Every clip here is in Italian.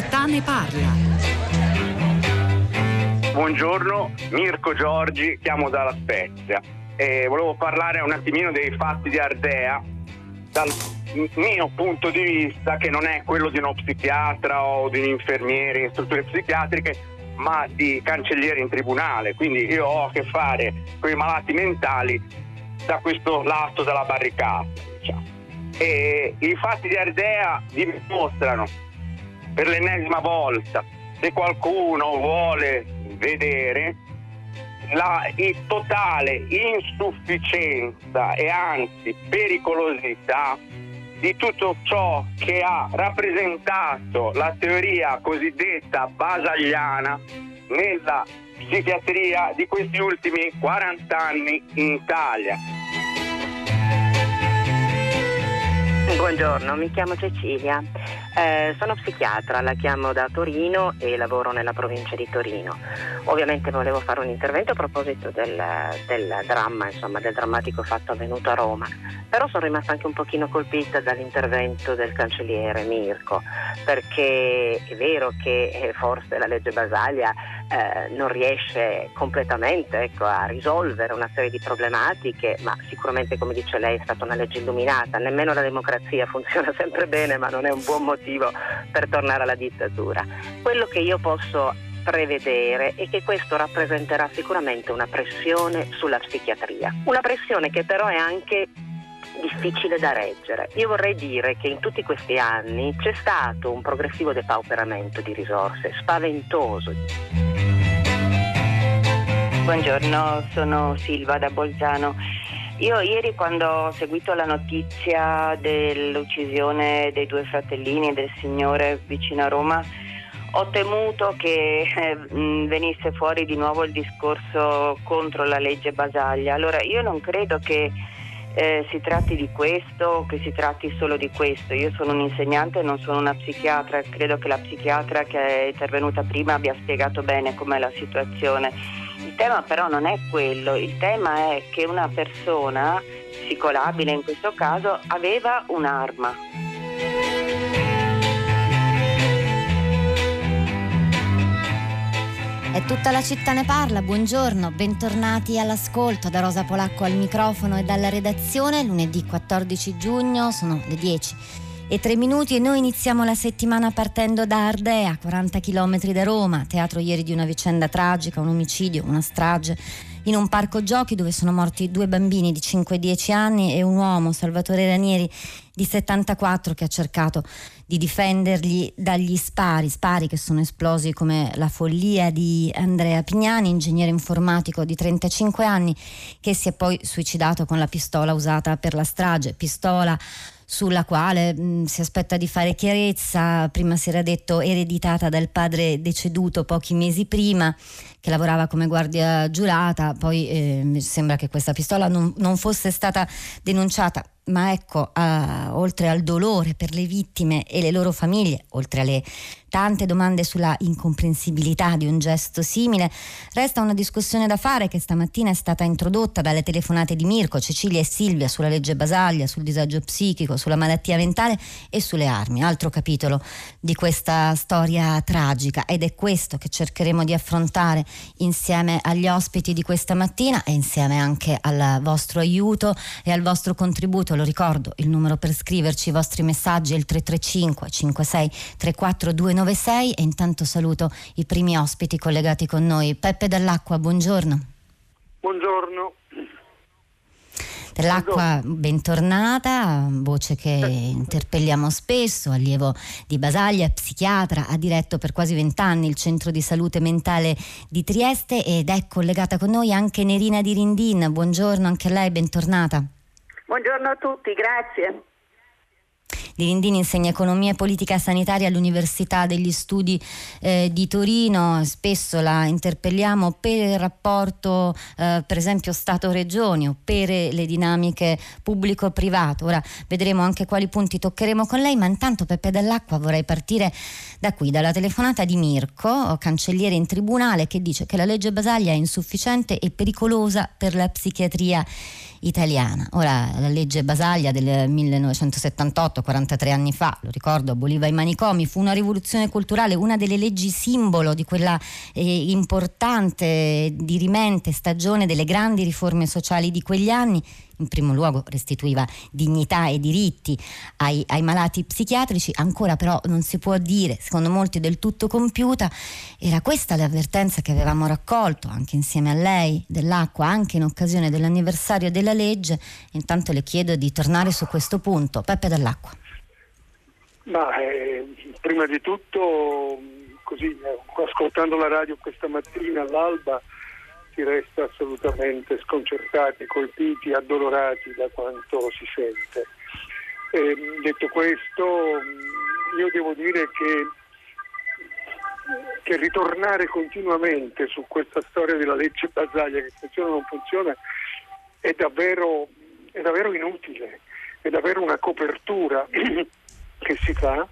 città ne parla. Buongiorno, Mirko Giorgi, chiamo dalla Spezia. E volevo parlare un attimino dei fatti di Ardea dal mio punto di vista, che non è quello di uno psichiatra o di un infermiere in strutture psichiatriche, ma di cancellieri in tribunale. Quindi io ho a che fare con i malati mentali da questo lato della barricata. Diciamo. E i fatti di Ardea dimostrano per l'ennesima volta, se qualcuno vuole vedere, la totale insufficienza e anzi pericolosità di tutto ciò che ha rappresentato la teoria cosiddetta basagliana nella psichiatria di questi ultimi 40 anni in Italia. Buongiorno, mi chiamo Cecilia. Eh, sono psichiatra, la chiamo da Torino e lavoro nella provincia di Torino. Ovviamente volevo fare un intervento a proposito del, del dramma, insomma, del drammatico fatto avvenuto a Roma, però sono rimasta anche un pochino colpita dall'intervento del cancelliere Mirko, perché è vero che eh, forse la legge Basaglia eh, non riesce completamente ecco, a risolvere una serie di problematiche, ma sicuramente come dice lei è stata una legge illuminata, nemmeno la democrazia funziona sempre bene, ma non è un buon motivo per tornare alla dittatura. Quello che io posso prevedere è che questo rappresenterà sicuramente una pressione sulla psichiatria, una pressione che però è anche difficile da reggere. Io vorrei dire che in tutti questi anni c'è stato un progressivo depauperamento di risorse, spaventoso. Buongiorno, sono Silva da Bolzano. Io ieri quando ho seguito la notizia dell'uccisione dei due fratellini del signore vicino a Roma, ho temuto che eh, venisse fuori di nuovo il discorso contro la legge Basaglia. Allora io non credo che eh, si tratti di questo, che si tratti solo di questo. Io sono un insegnante, non sono una psichiatra, credo che la psichiatra che è intervenuta prima abbia spiegato bene com'è la situazione. Tema però non è quello, il tema è che una persona, psicolabile in questo caso, aveva un'arma. E tutta la città ne parla, buongiorno, bentornati all'ascolto da Rosa Polacco al microfono e dalla redazione, lunedì 14 giugno, sono le 10 e 3 minuti e noi iniziamo la settimana partendo da Ardea, 40 km da Roma, teatro ieri di una vicenda tragica, un omicidio, una strage in un parco giochi dove sono morti due bambini di 5 e 10 anni e un uomo, Salvatore Ranieri, di 74 che ha cercato di difendergli dagli spari, spari che sono esplosi come la follia di Andrea Pignani, ingegnere informatico di 35 anni, che si è poi suicidato con la pistola usata per la strage, pistola sulla quale mh, si aspetta di fare chiarezza, prima si era detto ereditata dal padre deceduto pochi mesi prima, che lavorava come guardia giurata, poi eh, sembra che questa pistola non, non fosse stata denunciata ma ecco, uh, oltre al dolore per le vittime e le loro famiglie, oltre alle tante domande sulla incomprensibilità di un gesto simile, resta una discussione da fare che stamattina è stata introdotta dalle telefonate di Mirko, Cecilia e Silvia sulla legge Basaglia, sul disagio psichico, sulla malattia mentale e sulle armi. Altro capitolo di questa storia tragica ed è questo che cercheremo di affrontare insieme agli ospiti di questa mattina e insieme anche al vostro aiuto e al vostro contributo. Lo ricordo, il numero per scriverci i vostri messaggi è il 335 56 34 29 996 e intanto saluto i primi ospiti collegati con noi. Peppe Dell'Acqua, buongiorno. Buongiorno. Dell'Acqua, bentornata, voce che interpelliamo spesso, allievo di Basaglia, psichiatra, ha diretto per quasi vent'anni il centro di salute mentale di Trieste ed è collegata con noi anche Nerina di Rindin. Buongiorno anche a lei, bentornata. Buongiorno a tutti, grazie. Di Lindini insegna economia e politica sanitaria all'Università degli Studi eh, di Torino, spesso la interpelliamo per il rapporto eh, per esempio Stato-Regioni o per le dinamiche pubblico-privato. Ora vedremo anche quali punti toccheremo con lei, ma intanto Peppe Dell'Acqua vorrei partire da qui, dalla telefonata di Mirko, cancelliere in tribunale, che dice che la legge Basaglia è insufficiente e pericolosa per la psichiatria italiana. Ora la legge Basaglia del 1978, 43 anni fa, lo ricordo, aboliva i manicomi, fu una rivoluzione culturale, una delle leggi simbolo di quella eh, importante, dirimente stagione delle grandi riforme sociali di quegli anni in primo luogo restituiva dignità e diritti ai, ai, malati psichiatrici, ancora però non si può dire, secondo molti del tutto compiuta, era questa l'avvertenza che avevamo raccolto anche insieme a lei dell'acqua, anche in occasione dell'anniversario della legge. Intanto le chiedo di tornare su questo punto. Peppe dell'acqua. Ma eh, prima di tutto, così, ascoltando la radio questa mattina all'alba, si resta assolutamente sconcertati, colpiti, addolorati da quanto si sente. Eh, detto questo, io devo dire che, che, ritornare continuamente su questa storia della legge Basaglia che funziona o non funziona è davvero, è davvero inutile, è davvero una copertura che si fa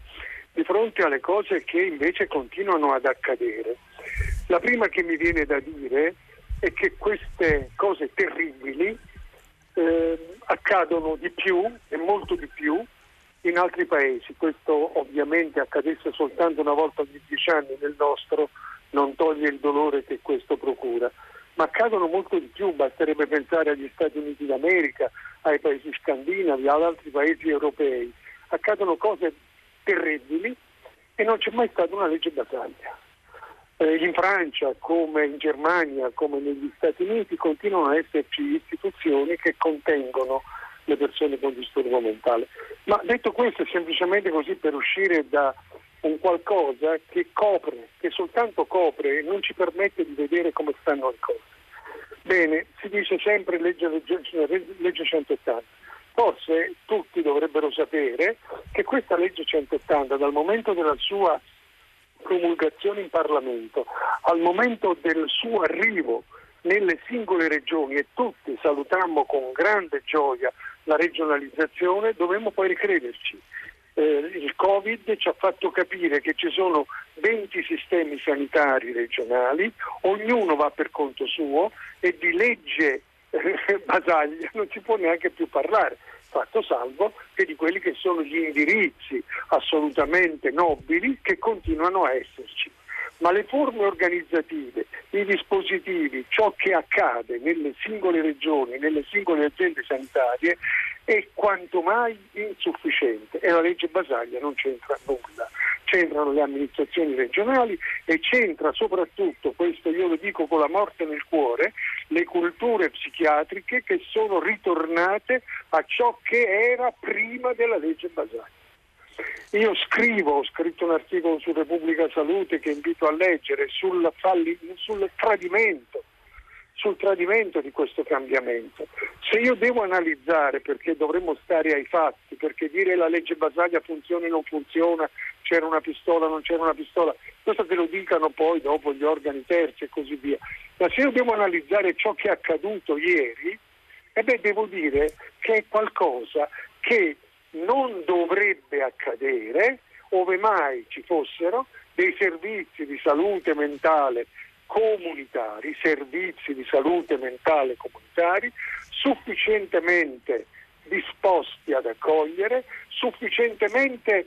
di fronte alle cose che invece continuano ad accadere. La prima che mi viene da dire è che queste cose terribili eh, accadono di più e molto di più in altri paesi. Questo ovviamente accadesse soltanto una volta ogni dieci anni nel nostro non toglie il dolore che questo procura, ma accadono molto di più, basterebbe pensare agli Stati Uniti d'America, ai paesi scandinavi, ad altri paesi europei. Accadono cose terribili e non c'è mai stata una legge battaglia eh, in Francia come in Germania come negli Stati Uniti continuano ad esserci istituzioni che contengono le persone con disturbo mentale. Ma detto questo è semplicemente così per uscire da un qualcosa che copre, che soltanto copre e non ci permette di vedere come stanno le cose. Bene, si dice sempre legge, legge, legge 180. Forse tutti dovrebbero sapere che questa legge 180 dal momento della sua promulgazione in Parlamento, al momento del suo arrivo nelle singole regioni e tutti salutammo con grande gioia la regionalizzazione, dovremmo poi ricrederci. Eh, il Covid ci ha fatto capire che ci sono 20 sistemi sanitari regionali, ognuno va per conto suo e di legge eh, basaglia non si può neanche più parlare fatto salvo che di quelli che sono gli indirizzi assolutamente nobili che continuano a esserci. Ma le forme organizzative, i dispositivi, ciò che accade nelle singole regioni, nelle singole aziende sanitarie è quanto mai insufficiente e la legge Basaglia non c'entra nulla c'entrano le amministrazioni regionali e c'entra soprattutto, questo io lo dico con la morte nel cuore, le culture psichiatriche che sono ritornate a ciò che era prima della legge Basaglia. Io scrivo, ho scritto un articolo su Repubblica Salute che invito a leggere sul, falli, sul tradimento sul tradimento di questo cambiamento. Se io devo analizzare, perché dovremmo stare ai fatti, perché dire la legge Basaglia funziona o non funziona, c'era una pistola o non c'era una pistola, questo che lo dicano poi dopo gli organi terzi e così via. Ma se io devo analizzare ciò che è accaduto ieri, eh beh, devo dire che è qualcosa che non dovrebbe accadere ove mai ci fossero dei servizi di salute mentale comunitari, servizi di salute mentale comunitari, sufficientemente disposti ad accogliere, sufficientemente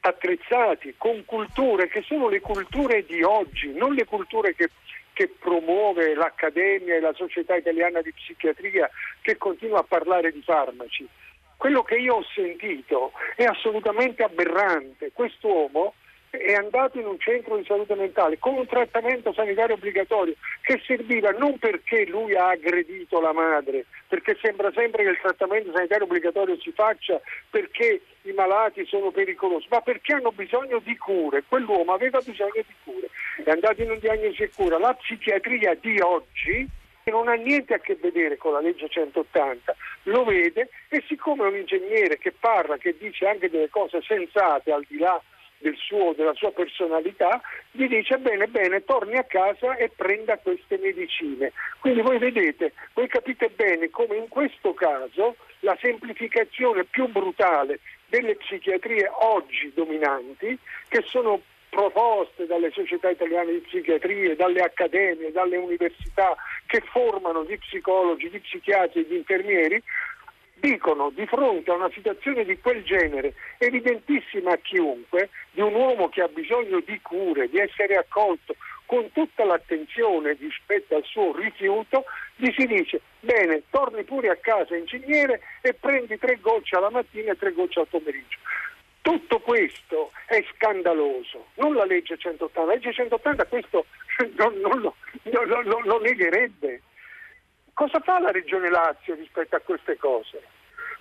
attrezzati con culture che sono le culture di oggi, non le culture che, che promuove l'Accademia e la Società Italiana di Psichiatria che continua a parlare di farmaci. Quello che io ho sentito è assolutamente aberrante. Quest'uomo è andato in un centro di salute mentale con un trattamento sanitario obbligatorio che serviva non perché lui ha aggredito la madre, perché sembra sempre che il trattamento sanitario obbligatorio si faccia perché i malati sono pericolosi, ma perché hanno bisogno di cure. Quell'uomo aveva bisogno di cure, è andato in un diagnosi e cura. La psichiatria di oggi non ha niente a che vedere con la legge 180, lo vede e siccome è un ingegnere che parla, che dice anche delle cose sensate al di là del suo, della sua personalità, gli dice bene, bene, torni a casa e prenda queste medicine. Quindi voi vedete, voi capite bene come in questo caso la semplificazione più brutale delle psichiatrie oggi dominanti, che sono proposte dalle società italiane di psichiatria, dalle accademie, dalle università che formano di psicologi, di psichiatri e di infermieri, dicono di fronte a una situazione di quel genere, evidentissima a chiunque, di un uomo che ha bisogno di cure, di essere accolto con tutta l'attenzione rispetto al suo rifiuto, gli si dice bene, torni pure a casa ingegnere e prendi tre gocce alla mattina e tre gocce al pomeriggio. Tutto questo è scandaloso, non la legge 180, la legge 180 questo non, non lo, lo, lo negherebbe. Cosa fa la Regione Lazio rispetto a queste cose?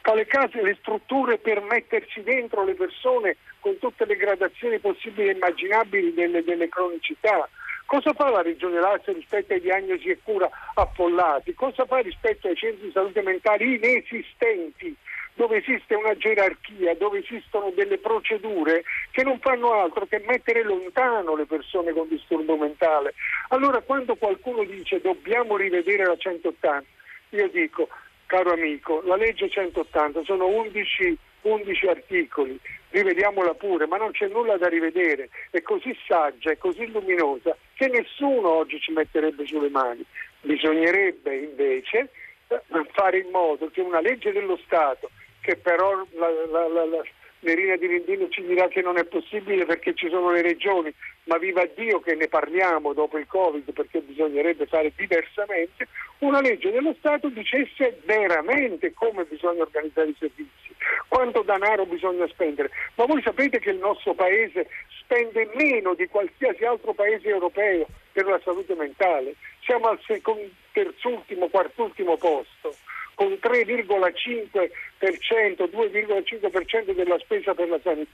Fa le case, le strutture per metterci dentro le persone con tutte le gradazioni possibili e immaginabili delle, delle cronicità. Cosa fa la Regione Lazio rispetto ai diagnosi e cura affollati? Cosa fa rispetto ai centri di salute mentali inesistenti? Dove esiste una gerarchia, dove esistono delle procedure che non fanno altro che mettere lontano le persone con disturbo mentale. Allora quando qualcuno dice dobbiamo rivedere la 180, io dico, caro amico, la legge 180 sono 11, 11 articoli, rivediamola pure, ma non c'è nulla da rivedere, è così saggia, è così luminosa che nessuno oggi ci metterebbe sulle mani. Bisognerebbe invece eh, fare in modo che una legge dello Stato che però la, la, la, la Nerina di Rindino ci dirà che non è possibile perché ci sono le regioni, ma viva Dio che ne parliamo dopo il Covid perché bisognerebbe fare diversamente, una legge dello Stato dicesse veramente come bisogna organizzare i servizi, quanto denaro bisogna spendere. Ma voi sapete che il nostro Paese spende meno di qualsiasi altro Paese europeo per la salute mentale? Siamo al secondo, terzultimo, quartultimo posto con 3,5%, 2,5% della spesa per la sanità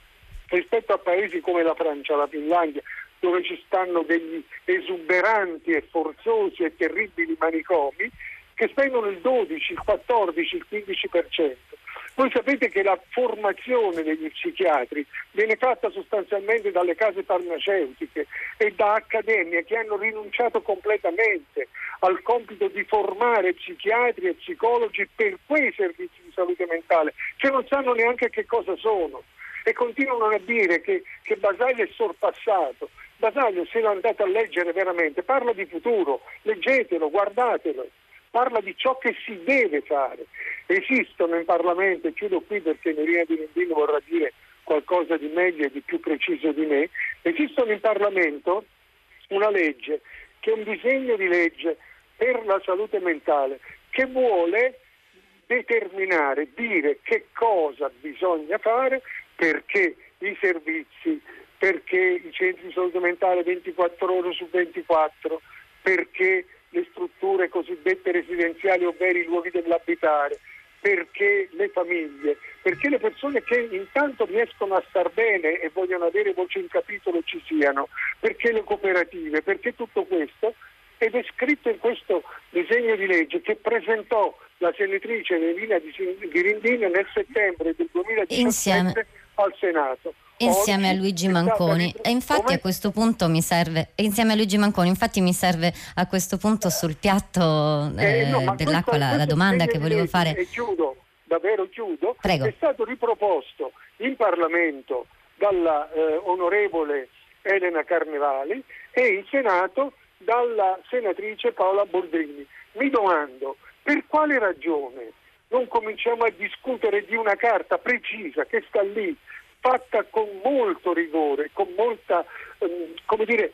rispetto a paesi come la Francia, la Finlandia, dove ci stanno degli esuberanti e forzosi e terribili manicomi che spendono il 12, il 14, il 15%. Voi sapete che la formazione degli psichiatri viene fatta sostanzialmente dalle case farmaceutiche e da accademie che hanno rinunciato completamente al compito di formare psichiatri e psicologi per quei servizi di salute mentale, che non sanno neanche che cosa sono. E continuano a dire che, che Basaglia è sorpassato. Basaglia, se lo andate a leggere veramente, parla di futuro, leggetelo, guardatelo, parla di ciò che si deve fare. Esistono in Parlamento, e chiudo qui perché Nerina Di Lindino vorrà dire qualcosa di meglio e di più preciso di me, esistono in Parlamento una legge che è un disegno di legge per la salute mentale che vuole determinare, dire che cosa bisogna fare perché i servizi, perché i centri di salute mentale 24 ore su 24, perché le strutture cosiddette residenziali, ovvero i luoghi dell'abitare, perché le famiglie, perché le persone che intanto riescono a star bene e vogliono avere voce in capitolo ci siano, perché le cooperative, perché tutto questo? Ed è scritto in questo disegno di legge che presentò la senatrice Melina di Rindini nel settembre del 2017 Insieme. al Senato insieme a Luigi Manconi e infatti a questo punto mi serve insieme a Luigi Manconi infatti mi serve a questo punto sul piatto eh, eh, no, dell'acqua la, la, domanda che volevo fare e chiudo davvero chiudo Prego. è stato riproposto in Parlamento dalla eh, onorevole Elena Carnevali e in Senato dalla senatrice Paola Boldrini. Mi domando per quale ragione non cominciamo a discutere di una carta precisa che sta lì, fatta con molto rigore, con molta ehm, dire,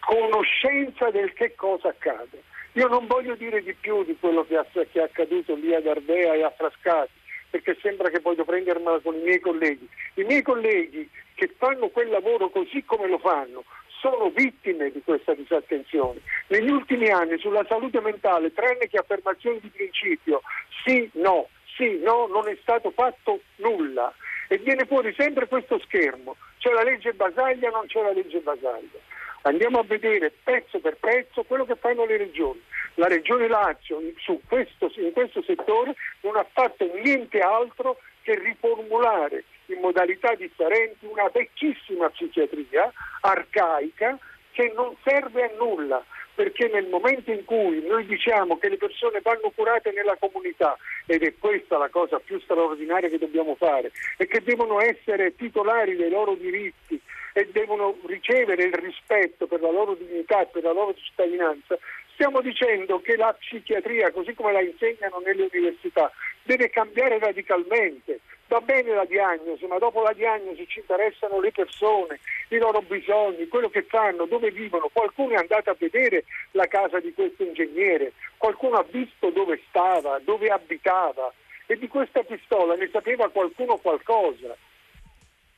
conoscenza del che cosa accade. Io non voglio dire di più di quello che, è accaduto lì ad Ardea e a Frascati, perché sembra che voglio prendermela con i miei colleghi. I miei colleghi che fanno quel lavoro così come lo fanno sono vittime di questa disattenzione. Negli ultimi anni sulla salute mentale, tranne che affermazioni di principio, sì, no, sì, no, non è stato fatto nulla. E viene fuori sempre questo schermo, c'è la legge Basaglia, non c'è la legge Basaglia. Andiamo a vedere pezzo per pezzo quello che fanno le regioni. La regione Lazio questo, in questo settore non ha fatto niente altro che riformulare in modalità differenti una vecchissima psichiatria arcaica che non serve a nulla perché nel momento in cui noi diciamo che le persone vanno curate nella comunità, ed è questa la cosa più straordinaria che dobbiamo fare, e che devono essere titolari dei loro diritti, e devono ricevere il rispetto per la loro dignità e per la loro cittadinanza, stiamo dicendo che la psichiatria, così come la insegnano nelle università, deve cambiare radicalmente. Va bene la diagnosi, ma dopo la diagnosi ci interessano le persone, i loro bisogni, quello che fanno, dove vivono. Qualcuno è andato a vedere la casa di questo ingegnere, qualcuno ha visto dove stava, dove abitava e di questa pistola ne sapeva qualcuno qualcosa.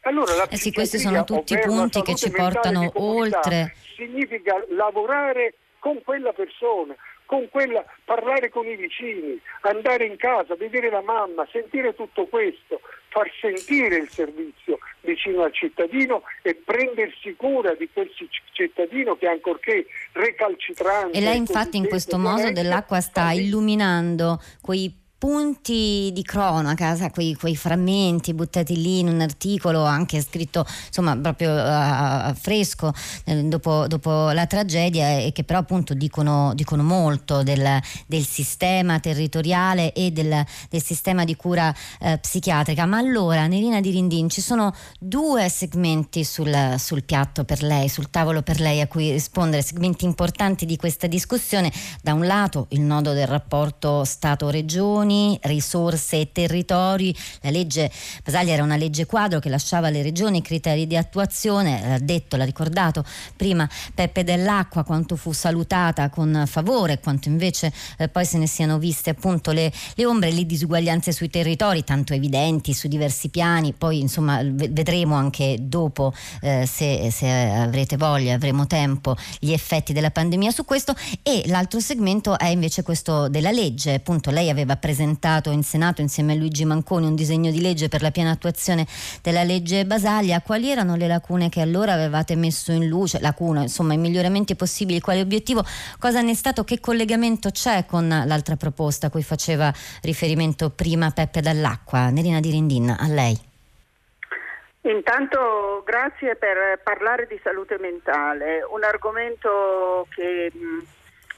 Allora, eh sì, questi sono tutti punti che ci portano oltre. Significa lavorare con quella persona, con quella, parlare con i vicini, andare in casa, vedere la mamma, sentire tutto questo, far sentire il servizio vicino al cittadino e prendersi cura di quel cittadino che ancorché recalcitrante. E lei infatti in questo modo dell'acqua sta illuminando quei punti di cronaca, quei, quei, frammenti buttati lì in un articolo anche scritto insomma proprio uh, fresco eh, dopo, dopo, la tragedia e che però appunto dicono, dicono molto del, del, sistema territoriale e del, del sistema di cura uh, psichiatrica. Ma allora, Nerina di Rindin, ci sono due segmenti sul, sul piatto per lei, sul tavolo per lei a cui rispondere, segmenti importanti di questa discussione. Da un lato il nodo del rapporto Stato-Regioni, regioni, risorse e territori. La legge Basaglia era una legge quadro che lasciava alle regioni i criteri di attuazione, l'ha detto, l'ha ricordato prima Peppe Dell'Acqua quanto fu salutata con favore, quanto invece eh, poi se ne siano viste appunto le, le ombre le disuguaglianze sui territori, tanto evidenti su diversi piani, poi insomma vedremo anche dopo eh, se, se avrete voglia, avremo tempo, gli effetti della pandemia su questo. E l'altro segmento è invece questo della legge, appunto lei aveva presentato presentato in Senato insieme a Luigi Manconi un disegno di legge per la piena attuazione della legge Basaglia. Quali erano le lacune che allora avevate messo in luce? Lacune, insomma, i miglioramenti possibili, quale obiettivo? Cosa ne è stato? Che collegamento c'è con l'altra proposta a cui faceva riferimento prima Peppe Dall'Acqua? Nerina Di Rindin, a lei. Intanto grazie per parlare di salute mentale, un argomento che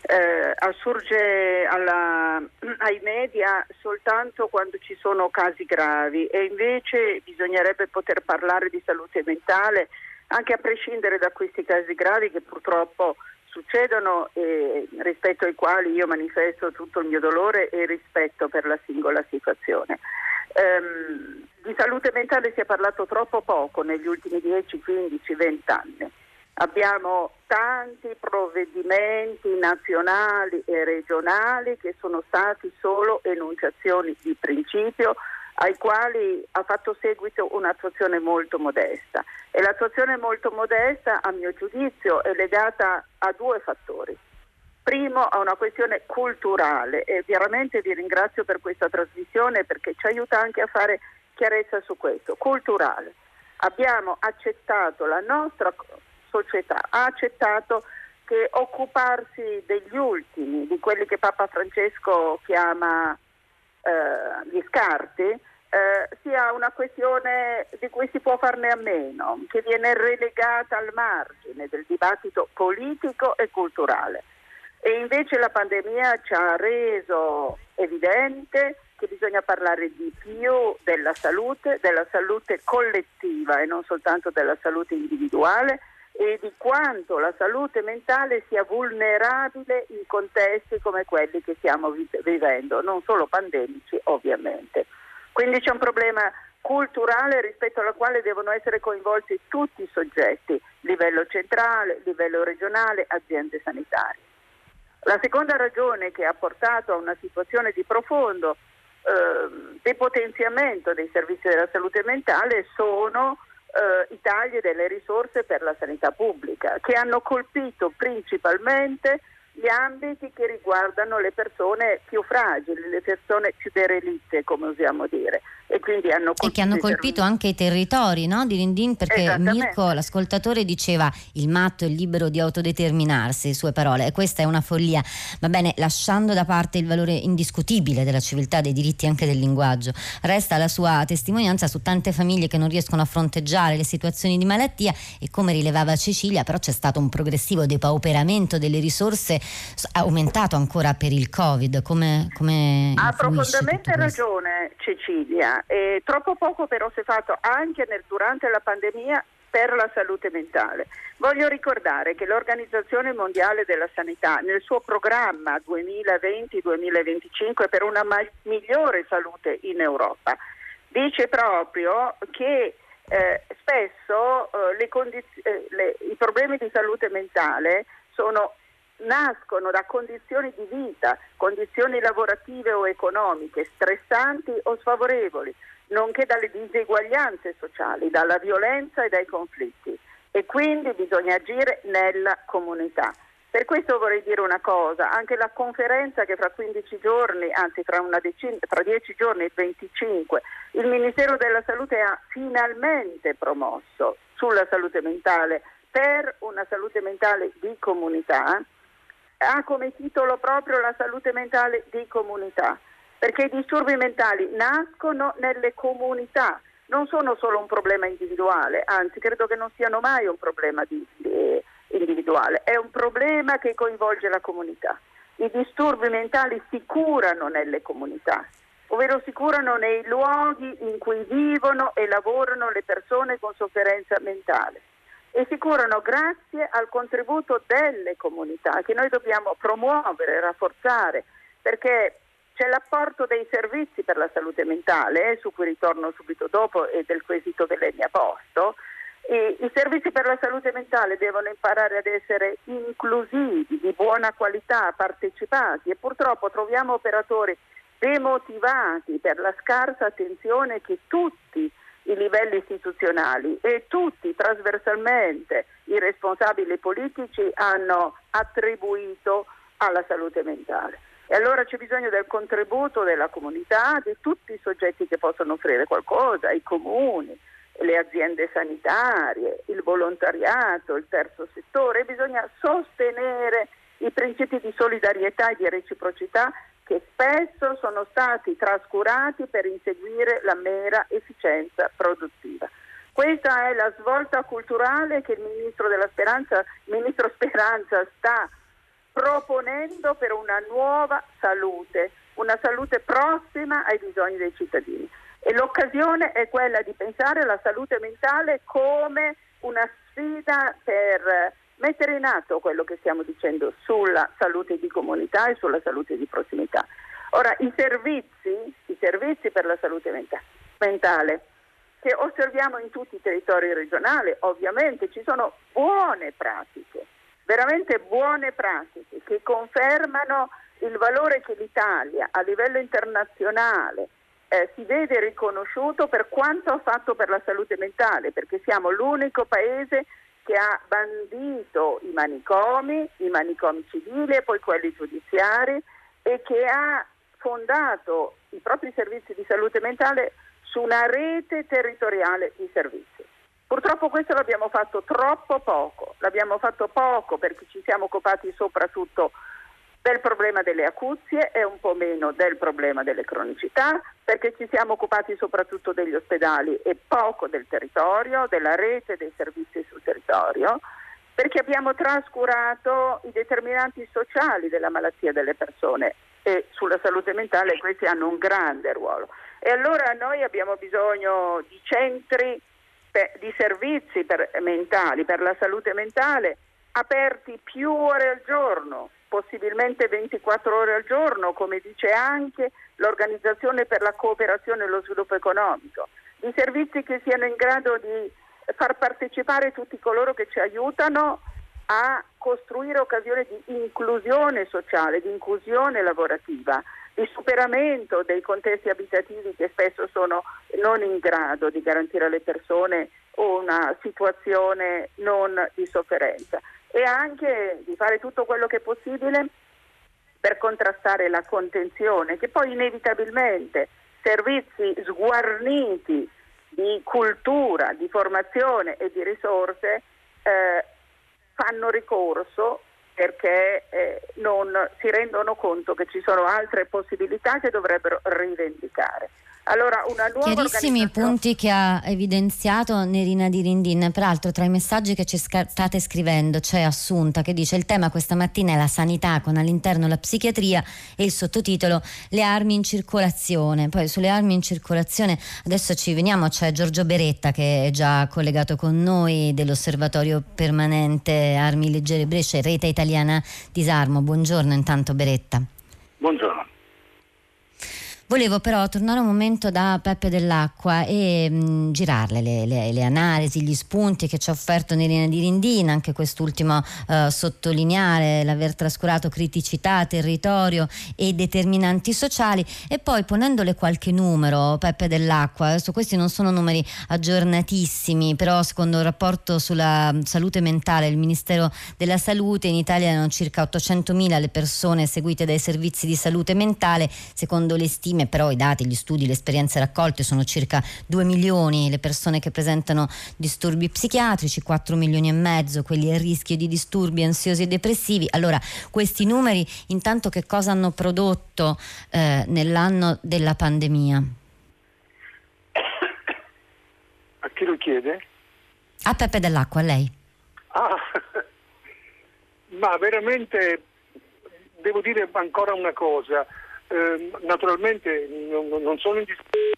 eh, assurge alla, ai media soltanto quando ci sono casi gravi e invece bisognerebbe poter parlare di salute mentale anche a prescindere da questi casi gravi che purtroppo succedono e rispetto ai quali io manifesto tutto il mio dolore e rispetto per la singola situazione. Um, di salute mentale si è parlato troppo poco negli ultimi 10, 15, 20 anni. Abbiamo tanti provvedimenti nazionali e regionali che sono stati solo enunciazioni di principio ai quali ha fatto seguito un'attuazione molto modesta e l'attuazione molto modesta a mio giudizio è legata a due fattori. Primo a una questione culturale e veramente vi ringrazio per questa trasmissione perché ci aiuta anche a fare chiarezza su questo. Culturale. Abbiamo accettato la nostra società ha accettato che occuparsi degli ultimi, di quelli che Papa Francesco chiama eh, gli scarti, eh, sia una questione di cui si può farne a meno, che viene relegata al margine del dibattito politico e culturale. E invece la pandemia ci ha reso evidente che bisogna parlare di più della salute, della salute collettiva e non soltanto della salute individuale e di quanto la salute mentale sia vulnerabile in contesti come quelli che stiamo vivendo, non solo pandemici ovviamente. Quindi c'è un problema culturale rispetto al quale devono essere coinvolti tutti i soggetti, livello centrale, livello regionale, aziende sanitarie. La seconda ragione che ha portato a una situazione di profondo eh, depotenziamento dei servizi della salute mentale sono eh, i tagli delle risorse per la sanità pubblica, che hanno colpito principalmente gli ambiti che riguardano le persone più fragili, le persone più derelitte, come usiamo dire. E, quindi hanno e che hanno colpito anche i territori no? di Rindin perché Mirko, l'ascoltatore, diceva il matto è libero di autodeterminarsi, sue parole, e questa è una follia. Va bene, lasciando da parte il valore indiscutibile della civiltà, dei diritti anche del linguaggio, resta la sua testimonianza su tante famiglie che non riescono a fronteggiare le situazioni di malattia e come rilevava Cecilia, però c'è stato un progressivo depauperamento delle risorse aumentato ancora per il Covid. Come, come ha profondamente ragione Cecilia. E troppo poco però si è fatto anche nel, durante la pandemia per la salute mentale. Voglio ricordare che l'Organizzazione Mondiale della Sanità nel suo programma 2020-2025 per una ma- migliore salute in Europa dice proprio che eh, spesso eh, condiz- eh, le, i problemi di salute mentale sono, nascono da condizioni di vita, condizioni lavorative o economiche stressanti o sfavorevoli nonché dalle diseguaglianze sociali, dalla violenza e dai conflitti e quindi bisogna agire nella comunità. Per questo vorrei dire una cosa, anche la conferenza che fra 15 giorni, anzi fra, decina, fra 10 giorni, il 25, il Ministero della Salute ha finalmente promosso sulla salute mentale per una salute mentale di comunità, ha come titolo proprio la salute mentale di comunità perché i disturbi mentali nascono nelle comunità, non sono solo un problema individuale, anzi credo che non siano mai un problema di, di, individuale, è un problema che coinvolge la comunità. I disturbi mentali si curano nelle comunità, ovvero si curano nei luoghi in cui vivono e lavorano le persone con sofferenza mentale e si curano grazie al contributo delle comunità che noi dobbiamo promuovere, rafforzare, perché c'è l'apporto dei servizi per la salute mentale, eh, su cui ritorno subito dopo e del quesito che lei mi ha posto. E I servizi per la salute mentale devono imparare ad essere inclusivi, di buona qualità, partecipati e purtroppo troviamo operatori demotivati per la scarsa attenzione che tutti i livelli istituzionali e tutti trasversalmente i responsabili politici hanno attribuito alla salute mentale. E allora c'è bisogno del contributo della comunità, di tutti i soggetti che possono offrire qualcosa, i comuni, le aziende sanitarie, il volontariato, il terzo settore. Bisogna sostenere i principi di solidarietà e di reciprocità che spesso sono stati trascurati per inseguire la mera efficienza produttiva. Questa è la svolta culturale che il Ministro della Speranza, il Ministro Speranza sta proponendo per una nuova salute, una salute prossima ai bisogni dei cittadini. E l'occasione è quella di pensare alla salute mentale come una sfida per mettere in atto quello che stiamo dicendo sulla salute di comunità e sulla salute di prossimità. Ora, i servizi, i servizi per la salute mentale che osserviamo in tutti i territori regionali, ovviamente ci sono buone pratiche veramente buone pratiche che confermano il valore che l'Italia a livello internazionale eh, si vede riconosciuto per quanto ha fatto per la salute mentale, perché siamo l'unico paese che ha bandito i manicomi, i manicomi civili e poi quelli giudiziari e che ha fondato i propri servizi di salute mentale su una rete territoriale di servizi. Purtroppo questo l'abbiamo fatto troppo poco, l'abbiamo fatto poco perché ci siamo occupati soprattutto del problema delle acuzie e un po' meno del problema delle cronicità, perché ci siamo occupati soprattutto degli ospedali e poco del territorio, della rete dei servizi sul territorio, perché abbiamo trascurato i determinanti sociali della malattia delle persone e sulla salute mentale questi hanno un grande ruolo. E allora noi abbiamo bisogno di centri di servizi per, mentali, per la salute mentale, aperti più ore al giorno, possibilmente 24 ore al giorno, come dice anche l'Organizzazione per la cooperazione e lo sviluppo economico, di servizi che siano in grado di far partecipare tutti coloro che ci aiutano a costruire occasioni di inclusione sociale, di inclusione lavorativa, di superamento dei contesti abitativi che spesso sono non in grado di garantire alle persone una situazione non di sofferenza e anche di fare tutto quello che è possibile per contrastare la contenzione che poi inevitabilmente servizi sguarniti di cultura, di formazione e di risorse eh, fanno ricorso perché eh, non si rendono conto che ci sono altre possibilità che dovrebbero rivendicare. Allora, una nuova Chiarissimi punti che ha evidenziato Nerina Di Rindin. Peraltro, tra i messaggi che ci state scrivendo c'è Assunta che dice il tema questa mattina è la sanità con all'interno la psichiatria e il sottotitolo Le armi in circolazione. Poi sulle armi in circolazione adesso ci veniamo, c'è Giorgio Beretta che è già collegato con noi dell'Osservatorio Permanente Armi Leggere Brescia e Rete Italiana Disarmo. Buongiorno intanto Beretta. Buongiorno. Volevo però tornare un momento da Peppe dell'Acqua e mh, mm, girarle le, le, le, analisi, gli spunti che ci ha offerto Nerina di Rindina, anche quest'ultimo uh, sottolineare l'aver trascurato criticità, territorio e determinanti sociali. E poi ponendole qualche numero, Peppe dell'Acqua, adesso questi non sono numeri aggiornatissimi, però secondo un rapporto sulla salute mentale del Ministero della Salute in Italia erano circa 800.000 le persone seguite dai servizi di salute mentale, secondo le stime stime, però i dati, gli studi, le esperienze raccolte sono circa 2 milioni le persone che presentano disturbi psichiatrici, 4 milioni e mezzo quelli a rischio di disturbi ansiosi e depressivi. Allora, questi numeri intanto che cosa hanno prodotto eh, nell'anno della pandemia? A chi lo chiede? A Peppe dell'Acqua, a lei. Ah, ma veramente devo dire ancora una cosa. Eh, naturalmente non, non sono in discussione.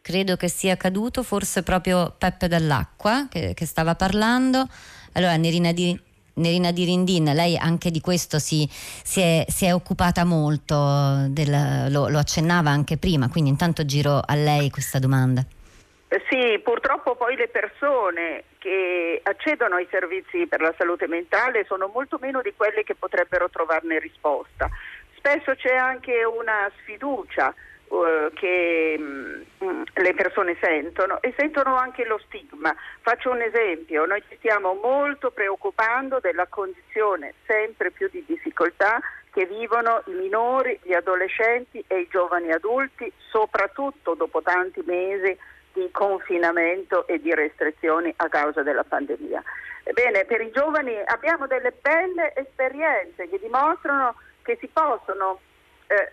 Credo che sia caduto forse proprio Peppe dall'Acqua che, che stava parlando. Allora, Nerina di, Nerina di Rindin, lei anche di questo si, si, è, si è, occupata molto, del, lo, lo accennava anche prima, quindi intanto giro a lei questa domanda. Eh, sì, purtroppo poi le persone che accedono ai servizi per la salute mentale sono molto meno di quelle che potrebbero trovarne risposta. Spesso c'è anche una sfiducia uh, che um, le persone sentono e sentono anche lo stigma. Faccio un esempio, noi ci stiamo molto preoccupando della condizione sempre più di difficoltà che vivono i minori, gli adolescenti e i giovani adulti, soprattutto dopo tanti mesi di confinamento e di restrizioni a causa della pandemia. Ebbene, per i giovani abbiamo delle belle esperienze che dimostrano che si possono eh,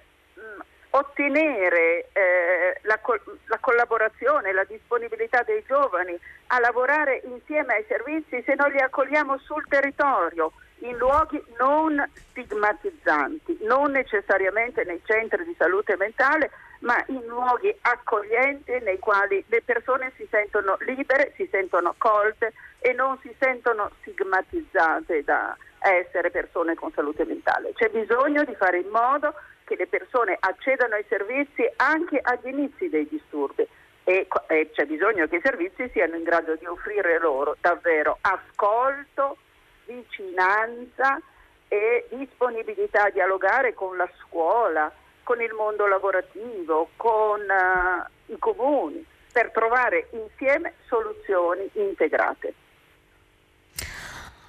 ottenere eh, la, la, collaborazione, la disponibilità dei giovani a lavorare insieme ai servizi se noi li accogliamo sul territorio in luoghi non stigmatizzanti, non necessariamente nei centri di salute mentale, ma in luoghi accoglienti nei quali le persone si sentono libere, si sentono colte e non si sentono stigmatizzate da essere persone con salute mentale. C'è bisogno di fare in modo che le persone accedano ai servizi anche agli inizi dei disturbi e, e c'è bisogno che i servizi siano in grado di offrire loro davvero ascolto, vicinanza e disponibilità a dialogare con la scuola, con il mondo lavorativo, con uh, i comuni, per trovare insieme soluzioni integrate.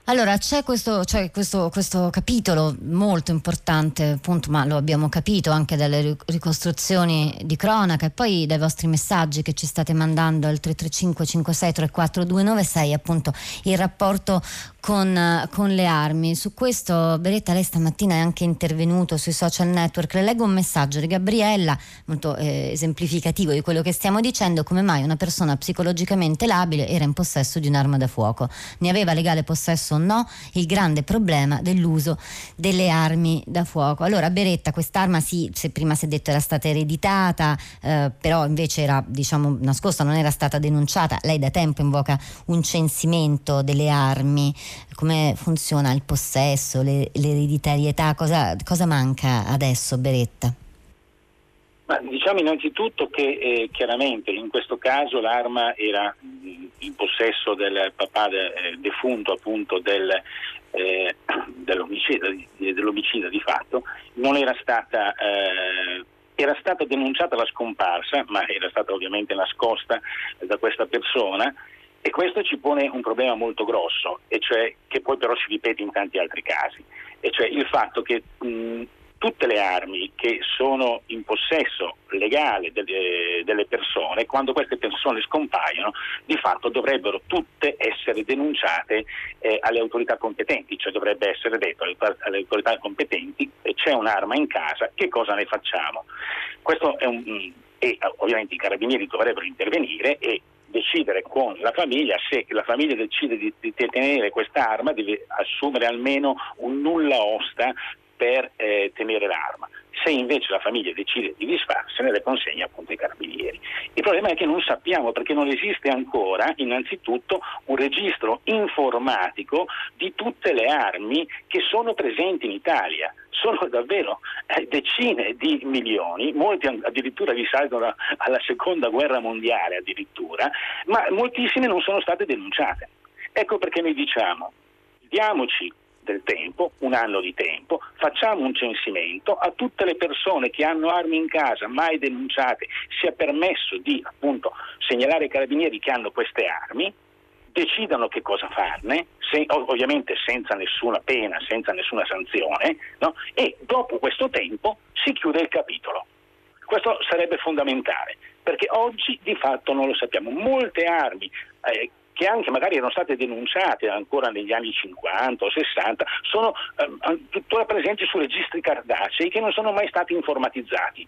Allora, c'è, questo, c'è questo, questo, capitolo molto importante, appunto, ma lo abbiamo capito anche dalle ricostruzioni di cronaca e poi dai vostri messaggi che ci state mandando al 335 56 34 296, appunto il rapporto con, con, le armi. Su questo Beretta lei stamattina è anche intervenuto sui social network. Le leggo un messaggio di Gabriella, molto eh, esemplificativo di quello che stiamo dicendo, come mai una persona psicologicamente labile era in possesso di un'arma da fuoco. Ne aveva legale possesso no? Il grande problema dell'uso delle armi da fuoco. Allora Beretta, quest'arma sì, se prima si è detto era stata ereditata, eh, però invece era diciamo nascosta, non era stata denunciata. Lei da tempo invoca un censimento delle armi come funziona il possesso, le, l'ereditarietà, cosa, cosa manca adesso Beretta? Ma diciamo innanzitutto che eh, chiaramente in questo caso l'arma era in possesso del papà de, eh, defunto appunto del, eh, dell'omicida, dell'omicida, di fatto, non era stata, eh, era stata denunciata la scomparsa, ma era stata ovviamente nascosta da questa persona e questo ci pone un problema molto grosso, e cioè che poi però si ripete in tanti altri casi, e cioè il fatto che mh, tutte le armi che sono in possesso legale delle, delle, persone, quando queste persone scompaiono, di fatto dovrebbero tutte essere denunciate eh, alle autorità competenti, cioè dovrebbe essere detto alle, alle autorità competenti eh, c'è un'arma in casa, che cosa ne facciamo? Un, e ovviamente i carabinieri dovrebbero intervenire e decidere con la famiglia se la famiglia decide di, di tenere quest'arma deve assumere almeno un nulla osta per eh, tenere l'arma. Se invece la famiglia decide di disfarsene, le consegna appunto ai carabinieri. Il problema è che non sappiamo perché non esiste ancora, innanzitutto, un registro informatico di tutte le armi che sono presenti in Italia. Sono davvero eh, decine di milioni, molti addirittura risalgono alla seconda guerra mondiale addirittura, ma moltissime non sono state denunciate. Ecco perché noi diciamo, diamoci del tempo, un anno di tempo, facciamo un censimento a tutte le persone che hanno armi in casa mai denunciate, sia permesso di appunto segnalare ai carabinieri che hanno queste armi, decidano che cosa farne, se, ovviamente senza nessuna pena, senza nessuna sanzione, no? e dopo questo tempo si chiude il capitolo. Questo sarebbe fondamentale, perché oggi di fatto non lo sappiamo. Molte armi eh, che anche magari erano state denunciate ancora negli anni 50 o 60, sono eh, tuttora presenti su registri cardacei che non sono mai stati informatizzati.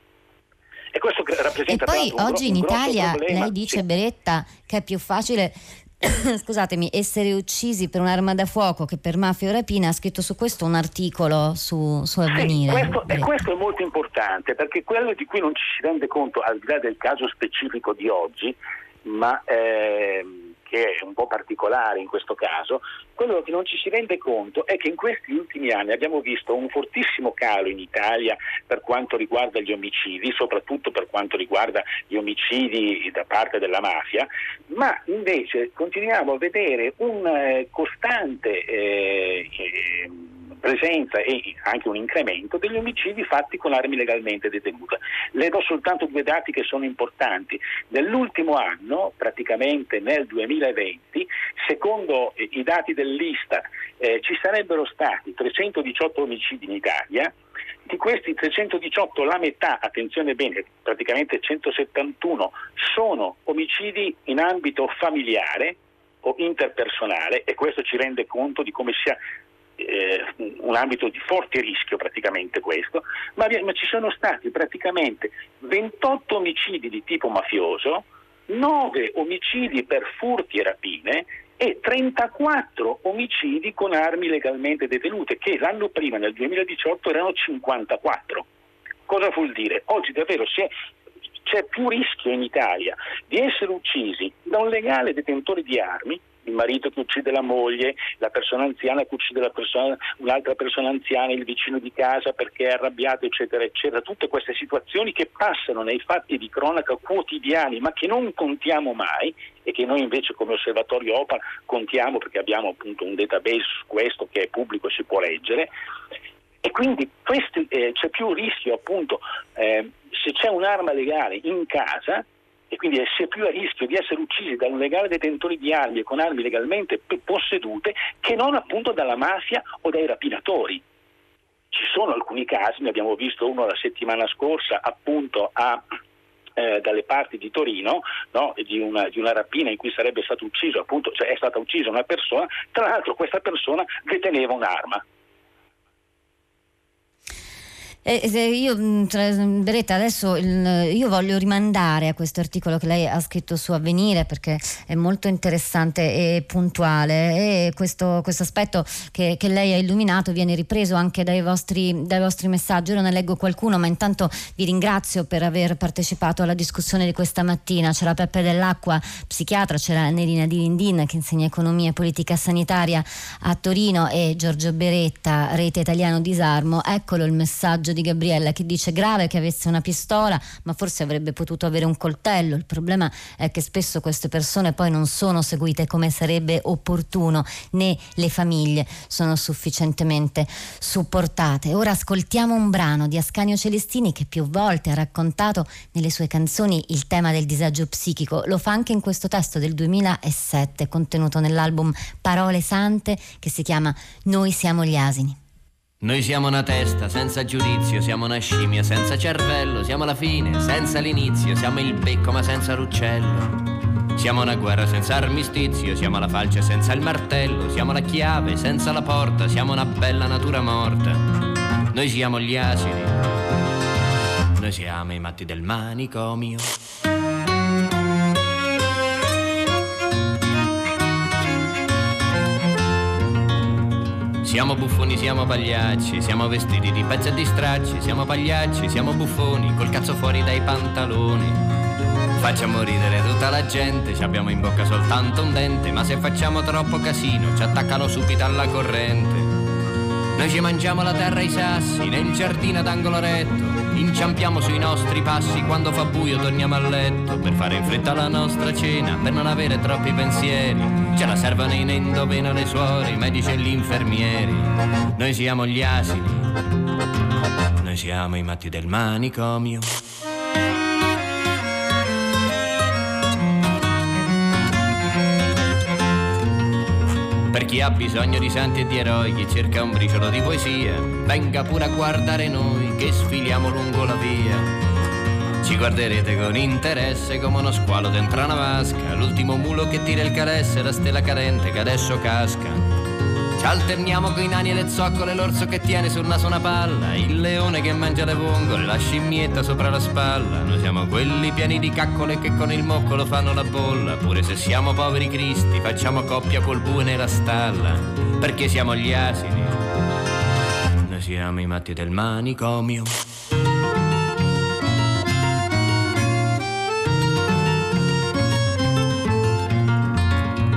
E questo rappresenta e poi oggi in Italia lei dice sì. Beretta che è più facile scusatemi, essere uccisi per un'arma da fuoco che per mafia o rapina, ha scritto su questo un articolo su, su Avvenire. Sì, questo, e questo è molto importante perché quello di cui non ci si rende conto, al di là del caso specifico di oggi, ma eh, che è un po' particolare in questo caso, quello che non ci si rende conto è che in questi ultimi anni abbiamo visto un fortissimo calo in Italia per quanto riguarda gli omicidi, soprattutto per quanto riguarda gli omicidi da parte della mafia, ma invece continuiamo a vedere un eh, costante eh, eh, presenza e anche un incremento degli omicidi fatti con armi legalmente detenute. Le do soltanto due dati che sono importanti. Nell'ultimo anno, praticamente nel 2020, secondo i dati dell'Istat, eh, ci sarebbero stati 318 omicidi in Italia, di questi 318 la metà, attenzione bene, praticamente 171 sono omicidi in ambito familiare o interpersonale e questo ci rende conto di come sia eh, un ambito di forte rischio praticamente questo, ma, ma ci sono stati praticamente 28 omicidi di tipo mafioso, 9 omicidi per furti e rapine e 34 omicidi con armi legalmente detenute, che l'anno prima, nel 2018, erano 54. Cosa vuol dire? Oggi davvero è, c'è più rischio in Italia di essere uccisi da un legale detentore di armi il marito che uccide la moglie, la persona anziana che uccide persona, un'altra persona anziana, il vicino di casa perché è arrabbiato, eccetera, eccetera. Tutte queste situazioni che passano nei fatti di cronaca quotidiani, ma che non contiamo mai e che noi invece come osservatorio OPA contiamo perché abbiamo appunto un database su questo che è pubblico e si può leggere. E quindi questi, eh, c'è più rischio appunto eh, se c'è un'arma legale in casa e quindi è più a rischio di essere uccisi da un legale detentore di armi e con armi legalmente possedute che non appunto dalla mafia o dai rapinatori. Ci sono alcuni casi, ne abbiamo visto uno la settimana scorsa appunto a eh, dalle parti di Torino no, di, una, di, una, rapina in cui sarebbe stato ucciso, appunto, cioè è stata uccisa una persona, tra l'altro questa persona deteneva un'arma. Eh, io, Beretta, adesso il, io voglio rimandare a questo articolo che lei ha scritto su Avvenire perché è molto interessante e puntuale e questo, questo aspetto che, che, lei ha illuminato viene ripreso anche dai vostri, dai vostri messaggi. Ora ne leggo qualcuno, ma intanto vi ringrazio per aver partecipato alla discussione di questa mattina. C'era Peppe Dell'Acqua, psichiatra, c'era Nerina Di Lindin che insegna economia e politica sanitaria a Torino e Giorgio Beretta, rete italiano disarmo. Eccolo il messaggio messaggio di Gabriella che dice grave che avesse una pistola, ma forse avrebbe potuto avere un coltello. Il problema è che spesso queste persone poi non sono seguite come sarebbe opportuno, né le famiglie sono sufficientemente supportate. Ora ascoltiamo un brano di Ascanio Celestini che più volte ha raccontato nelle sue canzoni il tema del disagio psichico. Lo fa anche in questo testo del 2007 contenuto nell'album Parole Sante che si chiama Noi siamo gli asini. Noi siamo una testa senza giudizio, siamo una scimmia senza cervello, siamo la fine senza l'inizio, siamo il becco ma senza l'uccello. Siamo una guerra senza armistizio, siamo la falce senza il martello, siamo la chiave senza la porta, siamo una bella natura morta. Noi siamo gli asini, noi siamo i matti del manicomio. Siamo buffoni, siamo pagliacci, siamo vestiti di pezzi e di stracci, siamo pagliacci, siamo buffoni, col cazzo fuori dai pantaloni. Facciamo ridere tutta la gente, ci abbiamo in bocca soltanto un dente, ma se facciamo troppo casino ci attaccano subito alla corrente. Noi ci mangiamo la terra e i sassi, nel giardino d'angolo retto, Inciampiamo sui nostri passi, quando fa buio torniamo a letto per fare in fretta la nostra cena, per non avere troppi pensieri. Ce la servono in endovena le suore, i medici e gli infermieri. Noi siamo gli asini, noi siamo i matti del manicomio. Per chi ha bisogno di santi e di eroi, chi cerca un briciolo di poesia, venga pure a guardare noi che sfiliamo lungo la via. Ci guarderete con interesse come uno squalo dentro una vasca, l'ultimo mulo che tira il calesse, la stella cadente che adesso casca. Ci alterniamo coi nani e le zoccole, l'orso che tiene sul naso una palla, il leone che mangia le vongole, la scimmietta sopra la spalla. Noi siamo quelli pieni di caccole che con il moccolo fanno la bolla, pure se siamo poveri cristi, facciamo coppia col bue nella stalla, perché siamo gli asini. Siamo i matti del manicomio.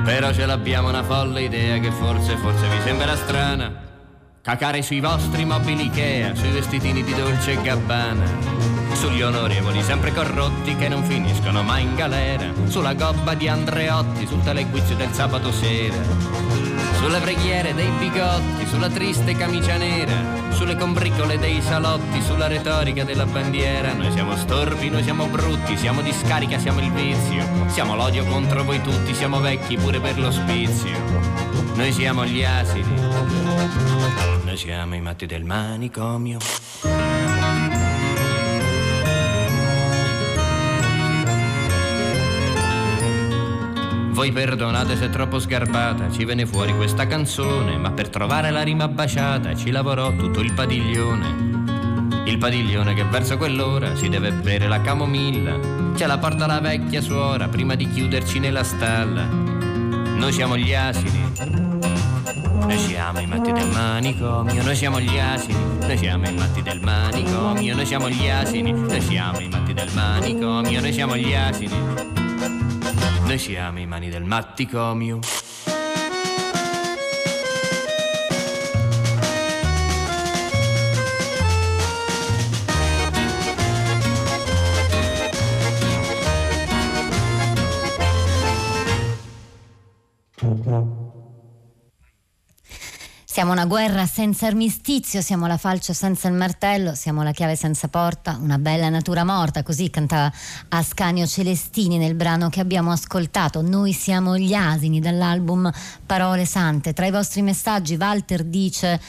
Però ce l'abbiamo una folle idea che forse, forse vi sembra strana. Cacare sui vostri mobili Ikea, sui vestitini di Dolce Gabbana. Sugli onorevoli sempre corrotti che non finiscono mai in galera. Sulla gobba di Andreotti, sul telequiz del sabato sera sulle preghiere dei bigotti, sulla triste camicia nera, sulle combricole dei salotti, sulla retorica della bandiera. Noi siamo storpi, noi siamo brutti, siamo di scarica, siamo il vizio, siamo l'odio contro voi tutti, siamo vecchi pure per l'ospizio. Noi siamo gli asidi, noi siamo i matti del manicomio. Voi perdonate se troppo sgarbata, ci venne fuori questa canzone, ma per trovare la rima baciata ci lavorò tutto il padiglione. Il padiglione che verso quell'ora si deve bere la camomilla, ce la porta la vecchia suora prima di chiuderci nella stalla. Noi siamo gli asini, noi siamo i matti del manicomio, noi siamo gli asini, noi siamo i matti del manicomio, noi siamo gli asini, noi siamo i matti del manicomio, noi siamo gli asini. Noi siamo i mani del matticomio. Siamo una guerra senza armistizio, siamo la falce senza il martello, siamo la chiave senza porta, una bella natura morta, così cantava Ascanio Celestini nel brano che abbiamo ascoltato. Noi siamo gli asini dall'album Parole Sante. Tra i vostri messaggi Walter dice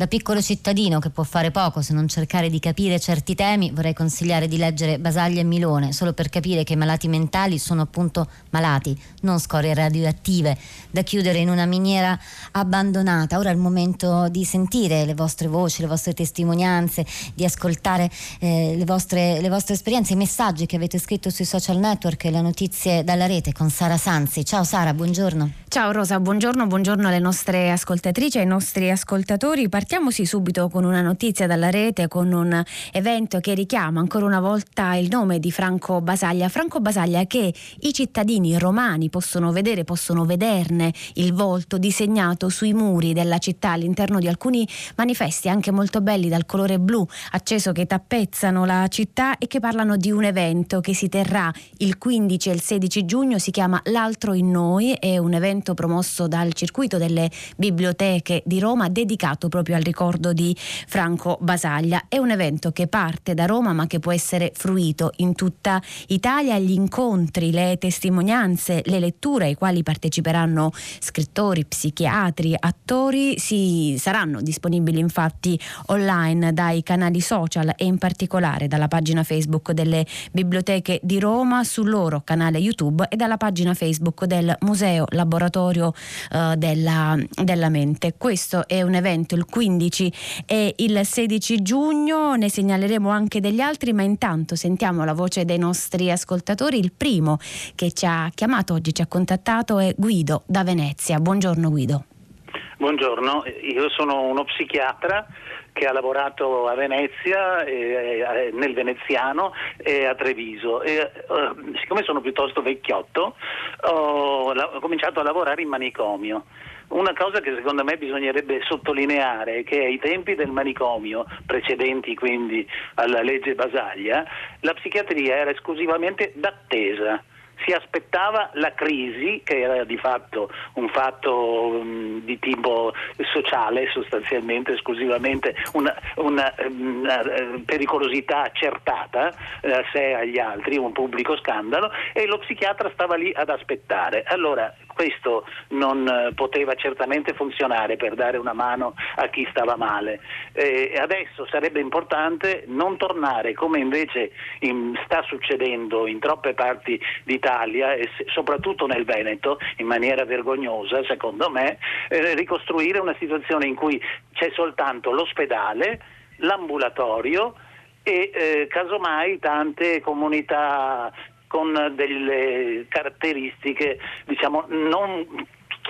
da piccolo cittadino che può fare poco se non cercare di capire certi temi, vorrei consigliare di leggere Basaglia e Milone, solo per capire che i malati mentali sono appunto malati, non scorie radioattive, da chiudere in una miniera abbandonata. Ora è il momento di sentire le vostre voci, le vostre testimonianze, di ascoltare eh, le, vostre, le vostre esperienze, i messaggi che avete scritto sui social network e le notizie dalla rete con Sara Sanzi. Ciao Sara, buongiorno. Ciao Rosa, buongiorno, buongiorno alle nostre ascoltatrici ai nostri ascoltatori. Partiamoci subito con una notizia dalla rete, con un evento che richiama ancora una volta il nome di Franco Basaglia. Franco Basaglia che i cittadini romani possono vedere, possono vederne il volto disegnato sui muri della città all'interno di alcuni manifesti anche molto belli dal colore blu acceso che tappezzano la città e che parlano di un evento che si terrà il 15 e il 16 giugno, si chiama L'altro in noi, è un evento promosso dal circuito delle biblioteche di Roma dedicato proprio al ricordo di Franco Basaglia. È un evento che parte da Roma ma che può essere fruito in tutta Italia. Gli incontri, le testimonianze, le letture ai quali parteciperanno scrittori, psichiatri, attori si, saranno disponibili infatti online dai canali social e in particolare dalla pagina Facebook delle biblioteche di Roma, sul loro canale YouTube e dalla pagina Facebook del Museo Laboratorio eh, della, della Mente. Questo è un evento il 15 e il 16 giugno, ne segnaleremo anche degli altri, ma intanto sentiamo la voce dei nostri ascoltatori. Il primo che ci ha chiamato oggi, ci ha contattato è Guido da Venezia. Buongiorno Guido. Buongiorno, io sono uno psichiatra che ha lavorato a Venezia, eh, nel veneziano e a Treviso. E, eh, siccome sono piuttosto vecchiotto, ho, ho cominciato a lavorare in manicomio. Una cosa che secondo me bisognerebbe sottolineare è che ai tempi del manicomio, precedenti quindi alla legge Basaglia, la psichiatria era esclusivamente d'attesa si aspettava la crisi, che era di fatto un fatto um, di tipo sociale, sostanzialmente esclusivamente una, una, una eh, pericolosità accertata eh, sé e agli altri, un pubblico scandalo, e lo psichiatra stava lì ad aspettare. Allora, questo non eh, poteva certamente funzionare per dare una mano a chi stava male. Eh, adesso sarebbe importante non tornare, come invece in, sta succedendo in troppe parti d'Italia e soprattutto nel Veneto, in maniera vergognosa secondo me, eh, ricostruire una situazione in cui c'è soltanto l'ospedale, l'ambulatorio e eh, casomai tante comunità con delle caratteristiche diciamo, non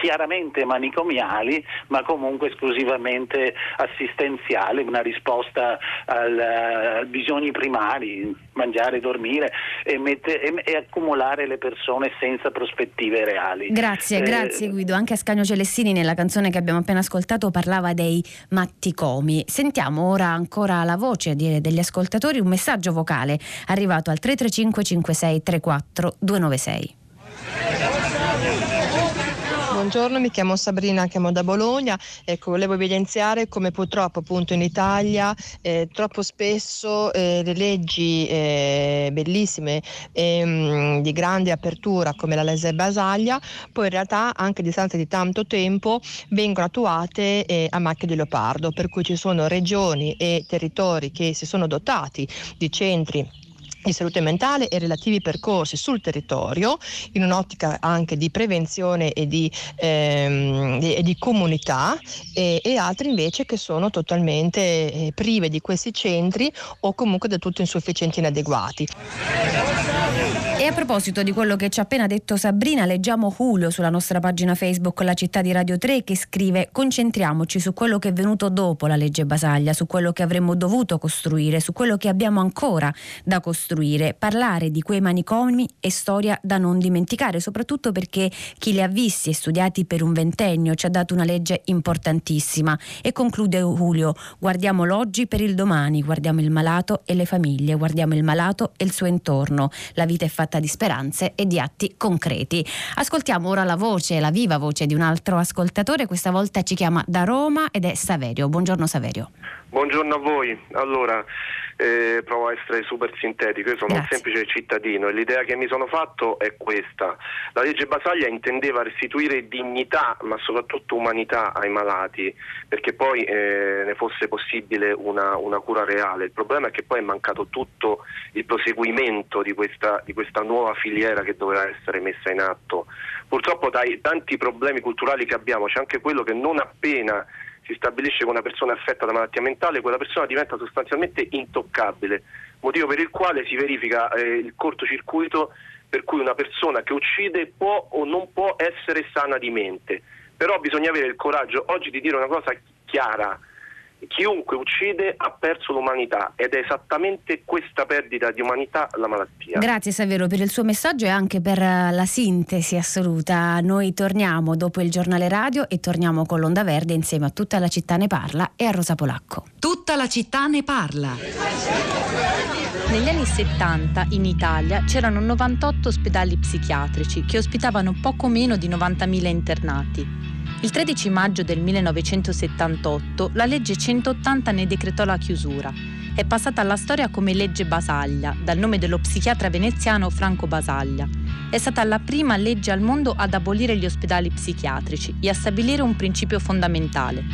chiaramente manicomiali, ma comunque esclusivamente assistenziali, una risposta ai bisogni primari, mangiare, dormire e, mette, e, e, accumulare le persone senza prospettive reali. Grazie, eh, grazie Guido. Anche Ascanio Celestini nella canzone che abbiamo appena ascoltato parlava dei matticomi. Sentiamo ora ancora la voce di, degli ascoltatori, un messaggio vocale arrivato al 335 56 34 296. Buongiorno, mi chiamo Sabrina, chiamo da Bologna. Ecco, volevo evidenziare come purtroppo appunto in Italia eh, troppo spesso eh, le leggi eh, bellissime ehm, di grande apertura come la legge Basaglia, poi in realtà anche a distanza di tanto tempo vengono attuate eh, a macchia di leopardo, per cui ci sono regioni e territori che si sono dotati di centri di salute mentale e relativi percorsi sul territorio in un'ottica anche di prevenzione e di, ehm, e di comunità e, e, altri invece che sono totalmente eh, prive di questi centri o comunque del tutto insufficienti e inadeguati. E a proposito di quello che ci ha appena detto Sabrina, leggiamo Julio sulla nostra pagina Facebook La città di Radio 3 che scrive concentriamoci su quello che è venuto dopo la legge Basaglia, su quello che avremmo dovuto costruire, su quello che abbiamo ancora da costruire. Parlare di quei manicomi è storia da non dimenticare, soprattutto perché chi li ha visti e studiati per un ventennio ci ha dato una legge importantissima. E conclude Julio, guardiamo l'oggi per il domani, guardiamo il malato e le famiglie, guardiamo il malato e il suo intorno. La vita è fatta di speranze e di atti concreti. Ascoltiamo ora la voce, la viva voce di un altro ascoltatore, questa volta ci chiama da Roma ed è Saverio. Buongiorno Saverio. Buongiorno a voi. Allora, eh, provo a essere super sintetico, io sono Grazie. un semplice cittadino e l'idea che mi sono fatto è questa. La legge Basaglia intendeva restituire dignità ma soprattutto umanità ai malati perché poi eh, ne fosse possibile una, una, cura reale. Il problema è che poi è mancato tutto il proseguimento di questa, di questa nuova filiera che doveva essere messa in atto. Purtroppo dai tanti problemi culturali che abbiamo c'è anche quello che non appena si stabilisce che una persona affetta da malattia mentale, quella persona diventa sostanzialmente intoccabile, motivo per il quale si verifica eh, il cortocircuito per cui una persona che uccide può o non può essere sana di mente. Però bisogna avere il coraggio oggi di dire una cosa chiara, chiunque uccide ha perso l'umanità ed è esattamente questa perdita di umanità la malattia. Grazie Saverio per il suo messaggio e anche per eh, la sintesi assoluta. Noi torniamo dopo il giornale radio e torniamo con l'Onda Verde insieme a Tutta la città ne parla e a Rosa Polacco. Tutta la città ne parla. Negli anni 70 in Italia c'erano 98 ospedali psichiatrici che ospitavano poco meno di 90.000 internati. Il 13 maggio del 1978 la legge 180 ne decretò la chiusura. È passata alla storia come legge Basaglia, dal nome dello psichiatra veneziano Franco Basaglia. È stata la prima legge al mondo ad abolire gli ospedali psichiatrici e a stabilire un principio fondamentale.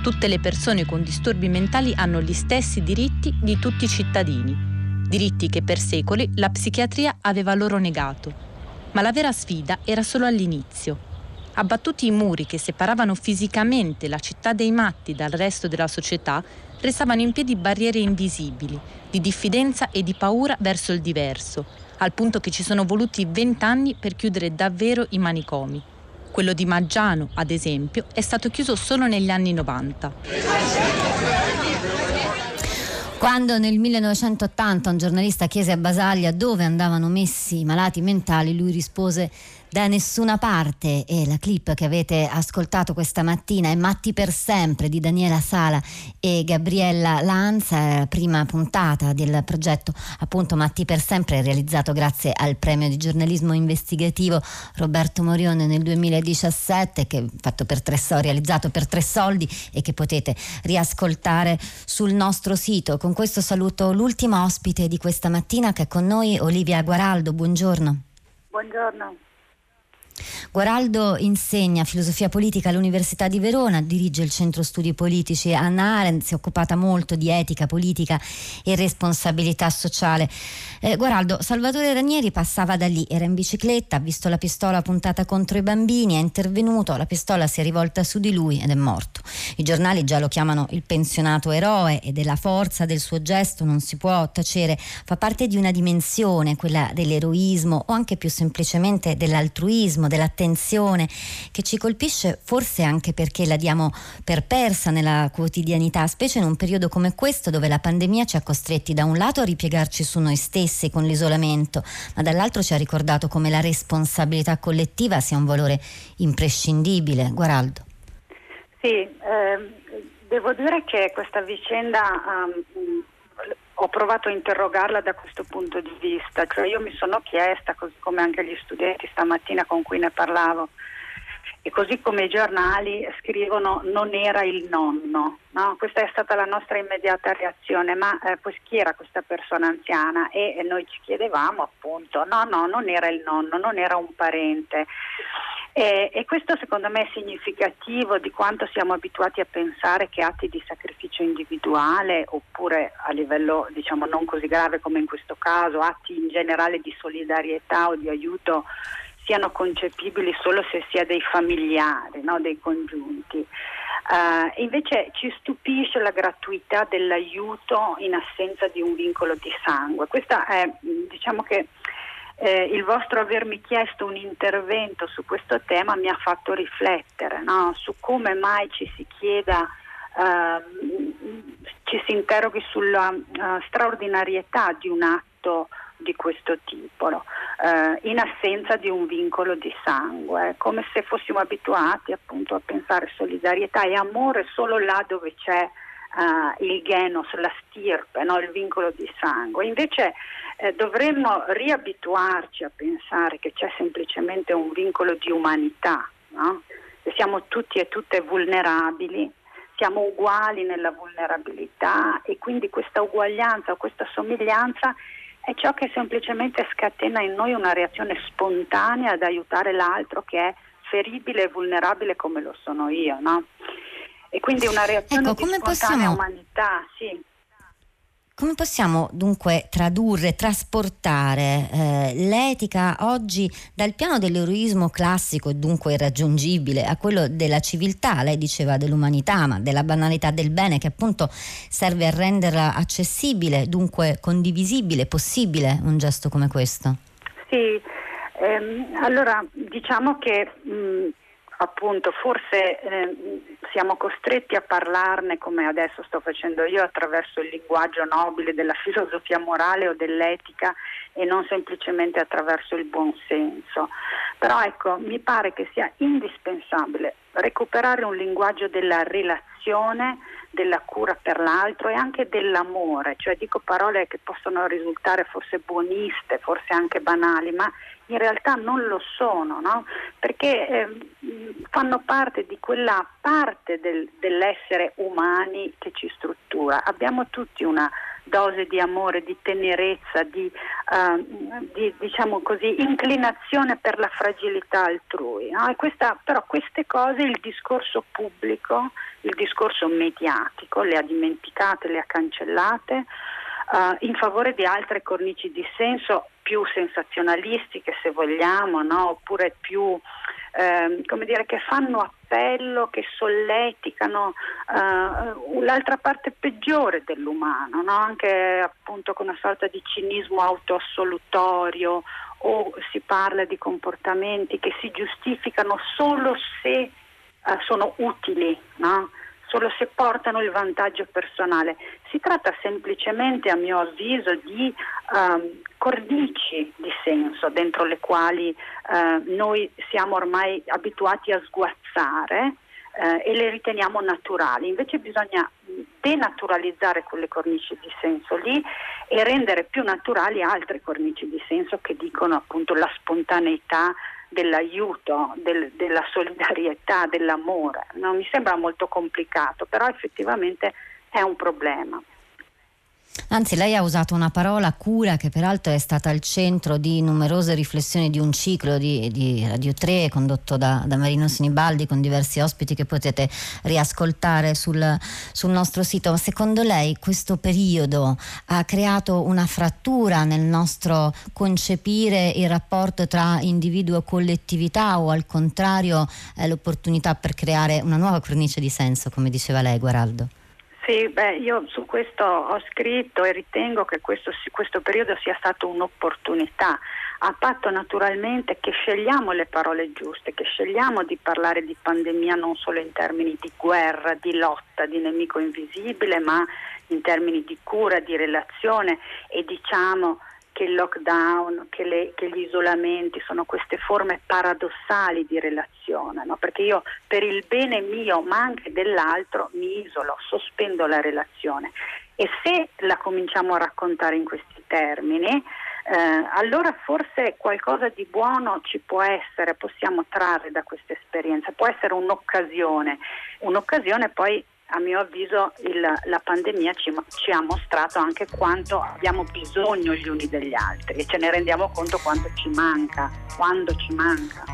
Tutte le persone con disturbi mentali hanno gli stessi diritti di tutti i cittadini, diritti che per secoli la psichiatria aveva loro negato. Ma la vera sfida era solo all'inizio. Abbattuti i muri che separavano fisicamente la città dei matti dal resto della società, restavano in piedi barriere invisibili, di diffidenza e di paura verso il diverso, al punto che ci sono voluti vent'anni per chiudere davvero i manicomi. Quello di Maggiano, ad esempio, è stato chiuso solo negli anni 90. Quando nel 1980 un giornalista chiese a Basaglia dove andavano messi i malati mentali, lui rispose da nessuna parte e la clip che avete ascoltato questa mattina è Matti per sempre di Daniela Sala e Gabriella Lanza, la prima puntata del progetto appunto Matti per sempre realizzato grazie al premio di giornalismo investigativo Roberto Morione nel 2017 che fatto per tre soldi, realizzato per tre soldi e che potete riascoltare sul nostro sito. Con questo saluto l'ultima ospite di questa mattina che è con noi Olivia Guaraldo, buongiorno. Buongiorno. Guaraldo insegna filosofia politica all'Università di Verona, dirige il centro studi politici Anna Arendt, si è occupata molto di etica, politica e responsabilità sociale. Eh, Guaraldo, Salvatore Ranieri passava da lì, era in bicicletta, ha visto la pistola puntata contro i bambini, è intervenuto, la pistola si è rivolta su di lui ed è morto. I giornali già lo chiamano il pensionato eroe e della forza del suo gesto non si può tacere, fa parte di una dimensione, quella dell'eroismo o anche più semplicemente dell'altruismo dell'umorismo, dell'attenzione che ci colpisce forse anche perché la diamo per persa nella quotidianità, specie in un periodo come questo dove la pandemia ci ha costretti da un lato a ripiegarci su noi stessi con l'isolamento, ma dall'altro ci ha ricordato come la responsabilità collettiva sia un valore imprescindibile. Guaraldo. Sì, eh, devo dire che questa vicenda um, ho provato a interrogarla da questo punto di vista, cioè io mi sono chiesta, così come anche gli studenti stamattina con cui ne parlavo, e così come i giornali scrivono non era il nonno, no? questa è stata la nostra immediata reazione, ma eh, chi era questa persona anziana? E, e noi ci chiedevamo appunto, no, no, non era il nonno, non era un parente. E, e, questo secondo me è significativo di quanto siamo abituati a pensare che atti di sacrificio individuale oppure a livello diciamo non così grave come in questo caso, atti in generale di solidarietà o di aiuto siano concepibili solo se si è dei familiari, no? dei congiunti. Uh, invece ci stupisce la gratuità dell'aiuto in assenza di un vincolo di sangue. Questa è, diciamo che eh, il vostro avermi chiesto un intervento su questo tema mi ha fatto riflettere no? su come mai ci si chieda, uh, ci si interroghi sulla uh, straordinarietà di un atto di questo tipo, no? uh, in assenza di un vincolo di sangue, come se fossimo abituati appunto a pensare solidarietà e amore solo là dove c'è uh, il genos, la stirpe, no? il vincolo di sangue. Invece eh, dovremmo riabituarci a pensare che c'è semplicemente un vincolo di umanità, no? che siamo tutti e tutte vulnerabili, siamo uguali nella vulnerabilità e quindi questa uguaglianza o questa somiglianza è ciò che semplicemente scatena in noi una reazione spontanea ad aiutare l'altro che è feribile e vulnerabile come lo sono io. No? E quindi una reazione ecco, spontanea possiamo... umanità, sì. Come possiamo dunque tradurre, trasportare eh, l'etica oggi dal piano dell'eroismo classico e dunque irraggiungibile a quello della civiltà, lei diceva dell'umanità, ma della banalità del bene che appunto serve a renderla accessibile, dunque condivisibile, possibile un gesto come questo? Sì, ehm, allora diciamo che mh, appunto forse eh, siamo costretti a parlarne come adesso sto facendo io attraverso il linguaggio nobile della filosofia morale o dell'etica e non semplicemente attraverso il buonsenso. Però ecco, mi pare che sia indispensabile recuperare un linguaggio della relazione, della cura per l'altro e anche dell'amore, cioè dico parole che possono risultare forse buoniste, forse anche banali, ma in realtà non lo sono, no? perché eh, fanno parte di quella parte del, dell'essere umani che ci struttura. Abbiamo tutti una dose di amore, di tenerezza, di, uh, di diciamo così, inclinazione per la fragilità altrui. No? Questa, però queste cose il discorso pubblico, il discorso mediatico le ha dimenticate, le ha cancellate uh, in favore di altre cornici di senso più sensazionalistiche se vogliamo, no? oppure più eh, come dire, che fanno appello, che solleticano uh, l'altra parte peggiore dell'umano, no? anche appunto con una sorta di cinismo autoassolutorio o si parla di comportamenti che si giustificano solo se uh, sono utili. No? solo se portano il vantaggio personale. Si tratta semplicemente, a mio avviso, di um, cornici di senso dentro le quali uh, noi siamo ormai abituati a sguazzare uh, e le riteniamo naturali. Invece bisogna denaturalizzare quelle cornici di senso lì e rendere più naturali altre cornici di senso che dicono appunto la spontaneità dell'aiuto, del, della solidarietà, dell'amore. Non mi sembra molto complicato, però effettivamente è un problema. Anzi, lei ha usato una parola cura che peraltro è stata al centro di numerose riflessioni di un ciclo di, di Radio 3 condotto da, da, Marino Sinibaldi con diversi ospiti che potete riascoltare sul, sul nostro sito. Secondo lei questo periodo ha creato una frattura nel nostro concepire il rapporto tra individuo e collettività o al contrario è l'opportunità per creare una nuova cornice di senso, come diceva lei, Guaraldo? Sì, beh, io su questo ho scritto e ritengo che questo, questo periodo sia stato un'opportunità, a patto naturalmente che scegliamo le parole giuste, che scegliamo di parlare di pandemia non solo in termini di guerra, di lotta, di nemico invisibile, ma in termini di cura, di relazione e diciamo che il lockdown, che, le, che, gli isolamenti sono queste forme paradossali di relazione, no? perché io per il bene mio ma anche dell'altro mi isolo, sospendo la relazione e se la cominciamo a raccontare in questi termini, eh, allora forse qualcosa di buono ci può essere, possiamo trarre da questa esperienza, può essere un'occasione, un'occasione poi a mio avviso il, la pandemia ci, ci, ha mostrato anche quanto abbiamo bisogno gli uni degli altri e ce ne rendiamo conto quanto ci manca, quando ci manca.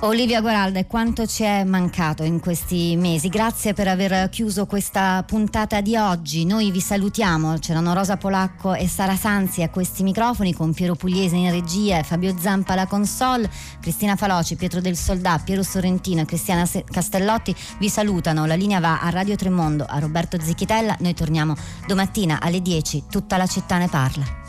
Olivia Guaralda, quanto ci è mancato in questi mesi? Grazie per aver chiuso questa puntata di oggi. Noi vi salutiamo. C'erano Rosa Polacco e Sara Sanzi a questi microfoni con Piero Pugliese in regia e Fabio Zampa alla console. Cristina Faloci, Pietro del Soldà, Piero Sorrentino e Cristiana Castellotti vi salutano. La linea va a Radio Tremondo, a Roberto Zicchitella. Noi torniamo domattina alle 10. Tutta la città ne parla.